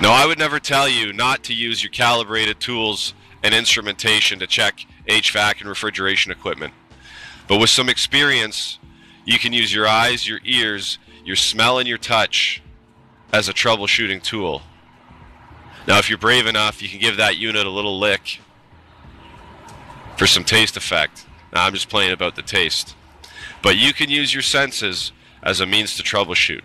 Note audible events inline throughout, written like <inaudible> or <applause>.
No, I would never tell you not to use your calibrated tools and instrumentation to check HVAC and refrigeration equipment. But with some experience, you can use your eyes, your ears, your smell, and your touch as a troubleshooting tool. Now, if you're brave enough, you can give that unit a little lick for some taste effect. Now, I'm just playing about the taste. But you can use your senses as a means to troubleshoot.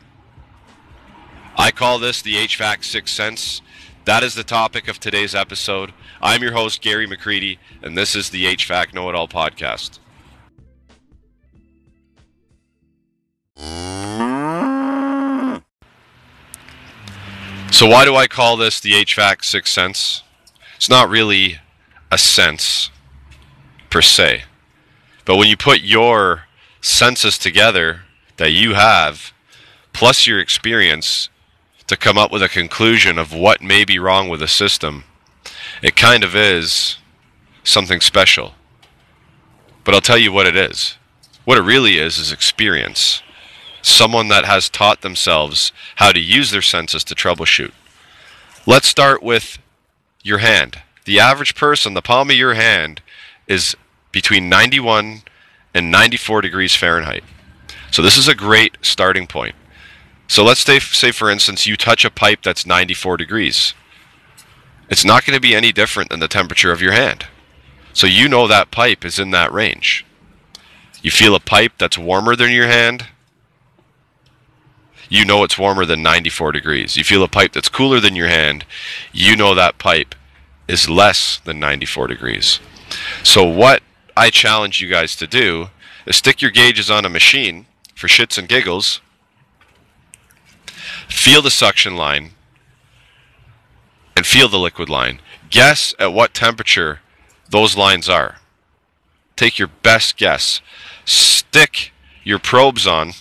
I call this the HVAC Sixth Sense. That is the topic of today's episode. I'm your host, Gary McCreadie, and this is the HVAC Know It All podcast. So, why do I call this the HVAC Sixth Sense? It's not really a sense per se, but when you put your senses together that you have, plus your experience, to come up with a conclusion of what may be wrong with a system, it kind of is something special. But I'll tell you what it is. What it really is is experience. Someone that has taught themselves how to use their senses to troubleshoot. Let's start with your hand. The average person, the palm of your hand, is between 91 and 94 degrees Fahrenheit. So this is a great starting point. So let's say, say for instance, you touch a pipe that's 94 degrees. It's not going to be any different than the temperature of your hand. So you know that pipe is in that range. You feel a pipe that's warmer than your hand, you know it's warmer than 94 degrees. You feel a pipe that's cooler than your hand, you know that pipe is less than 94 degrees. So what I challenge you guys to do is stick your gauges on a machine for shits and giggles feel the suction line, and feel the liquid line. Guess at what temperature those lines are. Take your best guess. Stick your probes on,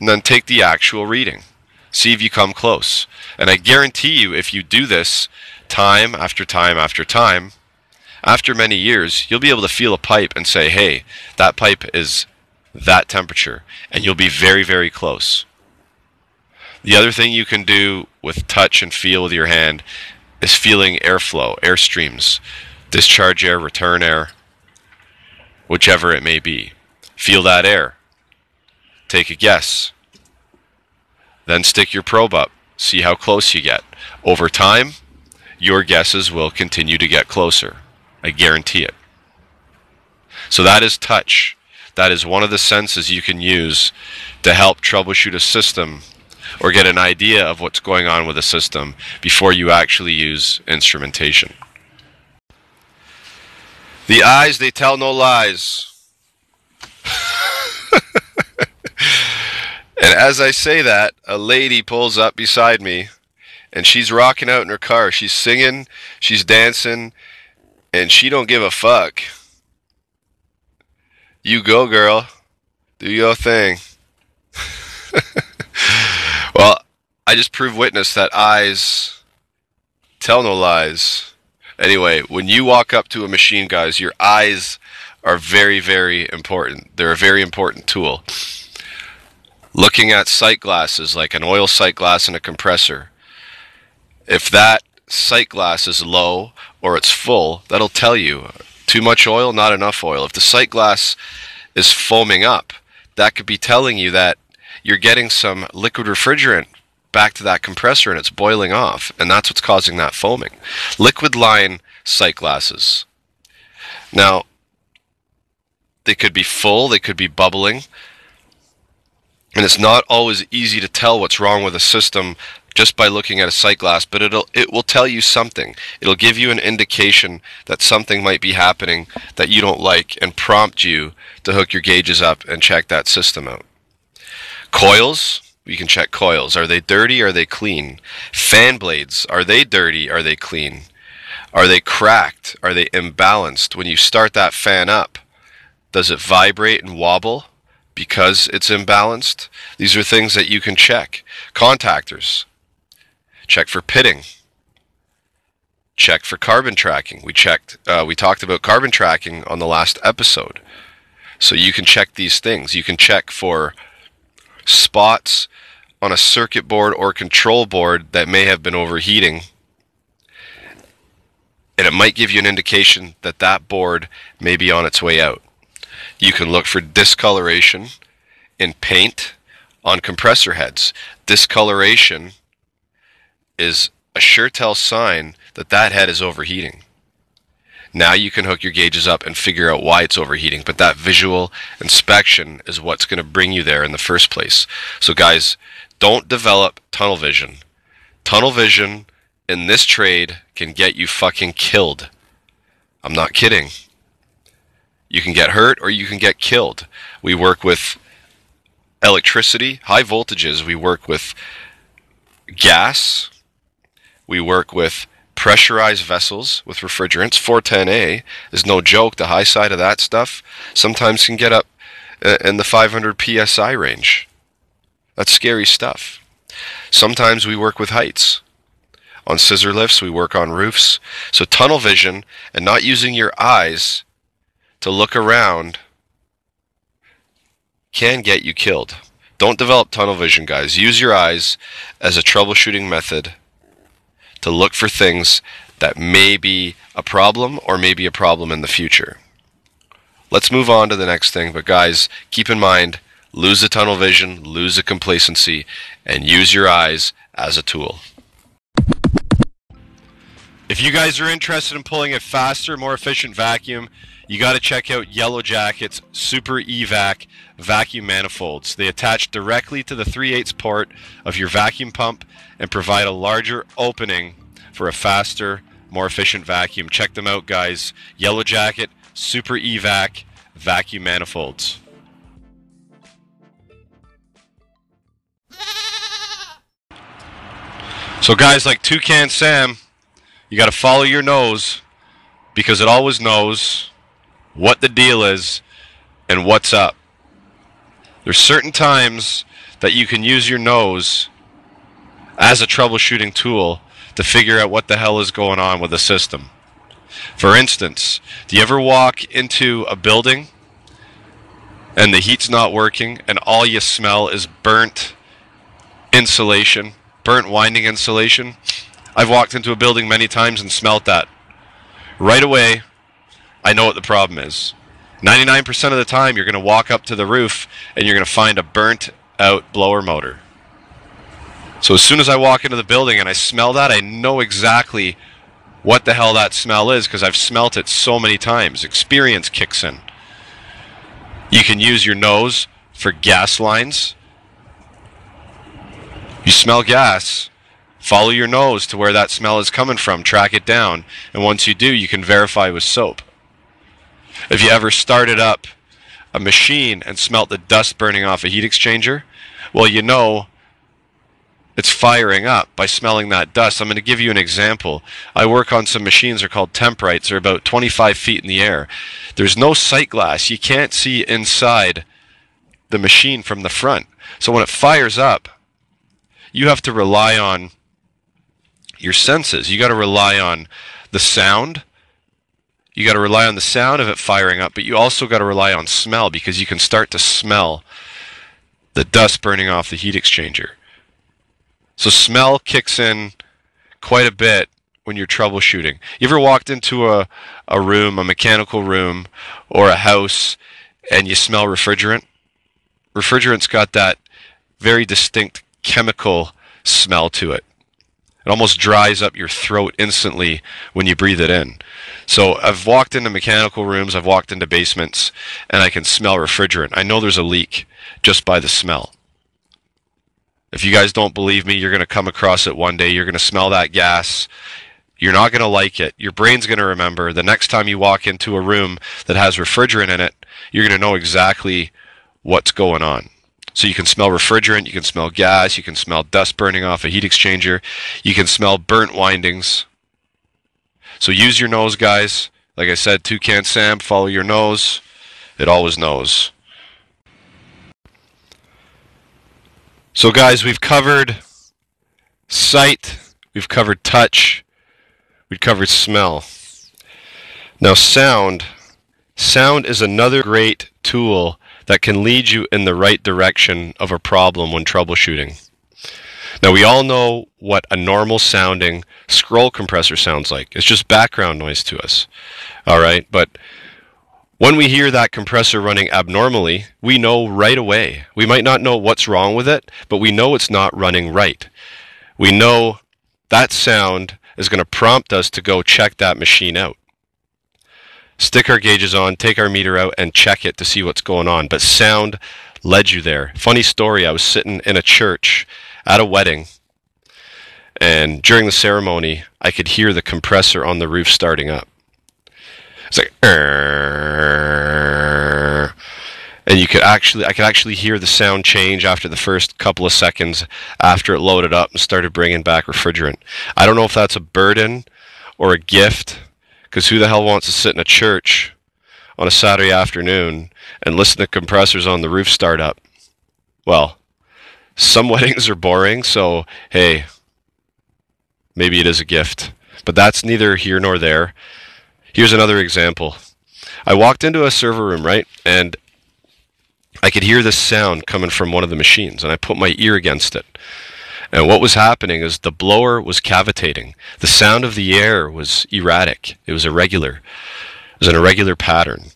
and then take the actual reading. See if you come close. And I guarantee you, if you do this time after time after time, after many years, you'll be able to feel a pipe and say, hey, that pipe is that temperature. And you'll be very, very close. The other thing you can do with touch and feel with your hand is feeling airflow, air streams, discharge air, return air, whichever it may be. Feel that air. Take a guess. Then stick your probe up. See how close you get. Over time, your guesses will continue to get closer. I guarantee it. So that is touch. That is one of the senses you can use to help troubleshoot a system or get an idea of what's going on with a system before you actually use instrumentation. The eyes, they tell no lies. <laughs> and as I say that, a lady pulls up beside me and she's rocking out in her car. She's singing, she's dancing, and she don't give a fuck. You go, girl. Do your thing. <laughs> Well, I just proved witness that eyes tell no lies. Anyway, when you walk up to a machine, guys, your eyes are very, very important. They're a very important tool. Looking at sight glasses, like an oil sight glass and a compressor, if that sight glass is low or it's full, that'll tell you too much oil, not enough oil. If the sight glass is foaming up, that could be telling you that you're getting some liquid refrigerant back to that compressor and it's boiling off, and that's what's causing that foaming. Liquid line sight glasses. Now, they could be full, they could be bubbling, and it's not always easy to tell what's wrong with a system just by looking at a sight glass, but it'll it will tell you something. It'll give you an indication that something might be happening that you don't like and prompt you to hook your gauges up and check that system out. Coils, we can check coils. Are they dirty? Are they clean? Fan blades, are they dirty? Are they clean? Are they cracked? Are they imbalanced? When you start that fan up, does it vibrate and wobble because it's imbalanced? These are things that you can check. Contactors, check for pitting. Check for carbon tracking. We checked. Uh, we talked about carbon tracking on the last episode, so you can check these things. You can check for spots on a circuit board or control board that may have been overheating. And it might give you an indication that that board may be on its way out. You can look for discoloration in paint on compressor heads. Discoloration is a sure tell sign that that head is overheating. Now you can hook your gauges up and figure out why it's overheating, but that visual inspection is what's going to bring you there in the first place. So guys, don't develop tunnel vision. Tunnel vision in this trade can get you fucking killed. I'm not kidding. You can get hurt or you can get killed. We work with electricity, high voltages. We work with gas. We work with pressurized vessels with refrigerants. 410A is no joke. The high side of that stuff sometimes can get up uh, in the 500 psi range. That's scary stuff. Sometimes we work with heights. On scissor lifts, we work on roofs. So tunnel vision and not using your eyes to look around can get you killed. Don't develop tunnel vision, guys. Use your eyes as a troubleshooting method to look for things that may be a problem or may be a problem in the future. Let's move on to the next thing, but guys, keep in mind lose the tunnel vision, lose the complacency, and use your eyes as a tool. If you guys are interested in pulling a faster, more efficient vacuum, you got to check out Yellow Jacket's Super Evac vacuum manifolds. They attach directly to the 3 8 port of your vacuum pump and provide a larger opening for a faster, more efficient vacuum. Check them out, guys. Yellow Jacket Super Evac vacuum manifolds. So, guys, like Toucan Sam, you got to follow your nose because it always knows what the deal is and what's up. There's certain times that you can use your nose as a troubleshooting tool to figure out what the hell is going on with the system. For instance, do you ever walk into a building and the heat's not working and all you smell is burnt insulation, burnt winding insulation? I've walked into a building many times and smelt that. Right away, I know what the problem is. 99% of the time, you're going to walk up to the roof and you're going to find a burnt out blower motor. So as soon as I walk into the building and I smell that, I know exactly what the hell that smell is because I've smelt it so many times. Experience kicks in. You can use your nose for gas lines. You smell gas, follow your nose to where that smell is coming from, track it down, and once you do, you can verify with soap. If you ever started up a machine and smelt the dust burning off a heat exchanger, well, you know it's firing up by smelling that dust. I'm going to give you an example. I work on some machines that are called Temprites. They're about 25 feet in the air. There's no sight glass. You can't see inside the machine from the front. So when it fires up, you have to rely on your senses. You got to rely on the sound you got to rely on the sound of it firing up, but you also got to rely on smell because you can start to smell the dust burning off the heat exchanger. So smell kicks in quite a bit when you're troubleshooting. You ever walked into a, a room, a mechanical room, or a house, and you smell refrigerant? Refrigerant's got that very distinct chemical smell to it. It almost dries up your throat instantly when you breathe it in. So I've walked into mechanical rooms, I've walked into basements, and I can smell refrigerant. I know there's a leak just by the smell. If you guys don't believe me, you're going to come across it one day. You're going to smell that gas. You're not going to like it. Your brain's going to remember the next time you walk into a room that has refrigerant in it, you're going to know exactly what's going on. So you can smell refrigerant, you can smell gas, you can smell dust burning off a heat exchanger, you can smell burnt windings. So use your nose, guys. Like I said, Toucan Sam, follow your nose. It always knows. So guys, we've covered sight, we've covered touch, we've covered smell. Now sound, sound is another great tool that can lead you in the right direction of a problem when troubleshooting. Now, we all know what a normal sounding scroll compressor sounds like. It's just background noise to us. All right. But when we hear that compressor running abnormally, we know right away. We might not know what's wrong with it, but we know it's not running right. We know that sound is going to prompt us to go check that machine out. Stick our gauges on, take our meter out, and check it to see what's going on. But sound led you there. Funny story I was sitting in a church at a wedding, and during the ceremony, I could hear the compressor on the roof starting up. It's like, and you could actually, I could actually hear the sound change after the first couple of seconds after it loaded up and started bringing back refrigerant. I don't know if that's a burden or a gift, because who the hell wants to sit in a church on a Saturday afternoon and listen to compressors on the roof start up? Well, some <laughs> weddings are boring, so hey, maybe it is a gift. But that's neither here nor there. Here's another example. I walked into a server room, right? And I could hear this sound coming from one of the machines, and I put my ear against it. And what was happening is the blower was cavitating. The sound of the air was erratic. It was irregular. It was an irregular pattern.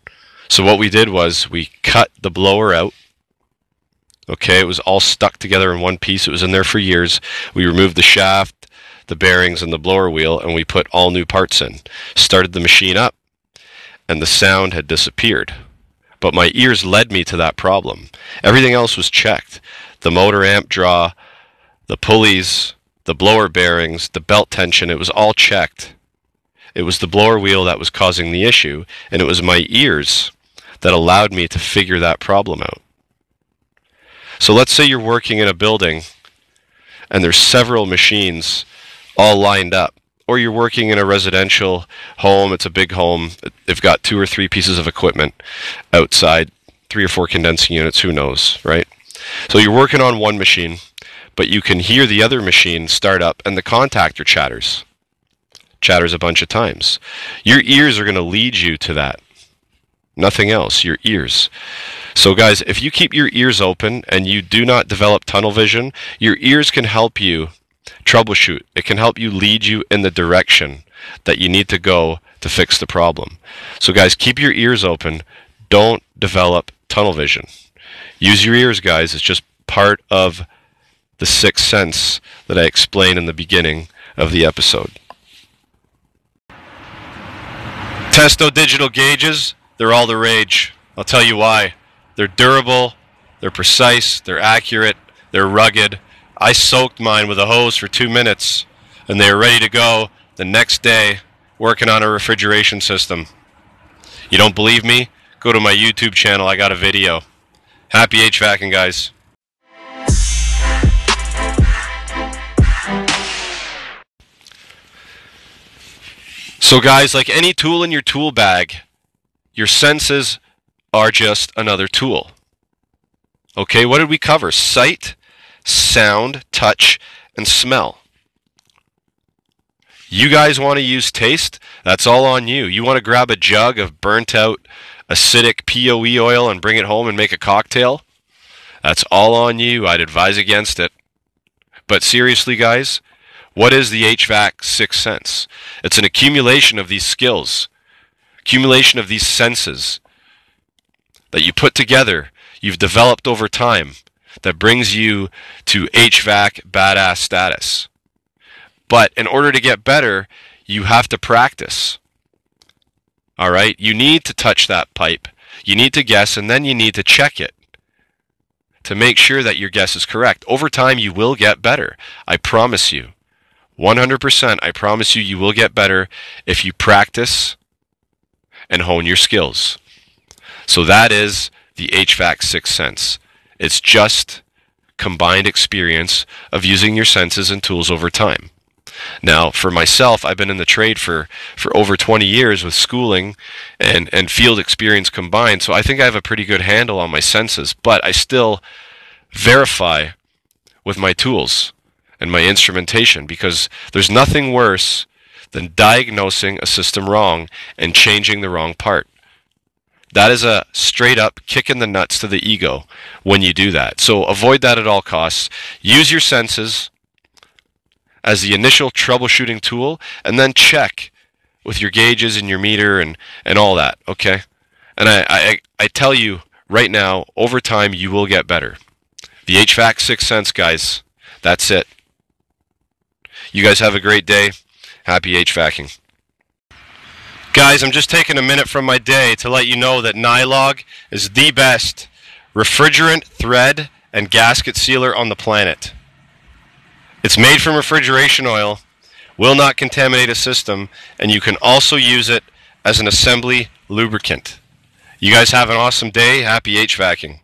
So what we did was we cut the blower out Okay, it was all stuck together in one piece. It was in there for years. We removed the shaft, the bearings, and the blower wheel, and we put all new parts in. Started the machine up, and the sound had disappeared. But my ears led me to that problem. Everything else was checked. The motor amp draw, the pulleys, the blower bearings, the belt tension, it was all checked. It was the blower wheel that was causing the issue, and it was my ears that allowed me to figure that problem out. So let's say you're working in a building and there's several machines all lined up. Or you're working in a residential home, it's a big home, they've got two or three pieces of equipment outside, three or four condensing units, who knows, right? So you're working on one machine, but you can hear the other machine start up and the contactor chatters. Chatters a bunch of times. Your ears are going to lead you to that. Nothing else, your ears. So, guys, if you keep your ears open and you do not develop tunnel vision, your ears can help you troubleshoot. It can help you lead you in the direction that you need to go to fix the problem. So, guys, keep your ears open. Don't develop tunnel vision. Use your ears, guys. It's just part of the sixth sense that I explained in the beginning of the episode. Testo digital gauges, they're all the rage. I'll tell you why. They're durable, they're precise, they're accurate, they're rugged. I soaked mine with a hose for two minutes, and they are ready to go the next day working on a refrigeration system. You don't believe me? Go to my YouTube channel. I got a video. Happy HVACing, guys. So, guys, like any tool in your tool bag, your senses are just another tool. Okay, what did we cover? Sight, sound, touch, and smell. You guys want to use taste? That's all on you. You want to grab a jug of burnt out acidic POE oil and bring it home and make a cocktail? That's all on you. I'd advise against it. But seriously, guys, what is the HVAC sixth sense? It's an accumulation of these skills, accumulation of these senses that you put together, you've developed over time, that brings you to HVAC badass status. But in order to get better, you have to practice. All right? You need to touch that pipe. You need to guess, and then you need to check it to make sure that your guess is correct. Over time, you will get better. I promise you. 100%. I promise you, you will get better if you practice and hone your skills. So that is the HVAC sixth sense. It's just combined experience of using your senses and tools over time. Now, for myself, I've been in the trade for, for over 20 years with schooling and, and field experience combined, so I think I have a pretty good handle on my senses, but I still verify with my tools and my instrumentation because there's nothing worse than diagnosing a system wrong and changing the wrong part. That is a straight up kick in the nuts to the ego when you do that. So avoid that at all costs. Use your senses. as the initial troubleshooting tool, and then check with your gauges and your meter and, and all that, okay? And I, I, I tell you right now, over time, you will get better. The HVAC Six Sense, guys. That's it. You guys have a great day. Happy HVACing. Guys, I'm just taking a minute from my day to let you know that Nylog is the best refrigerant, thread, and gasket sealer on the planet. It's made from refrigeration oil, will not contaminate a system, and you can also use it as an assembly lubricant. You guys have an awesome day. Happy HVACing.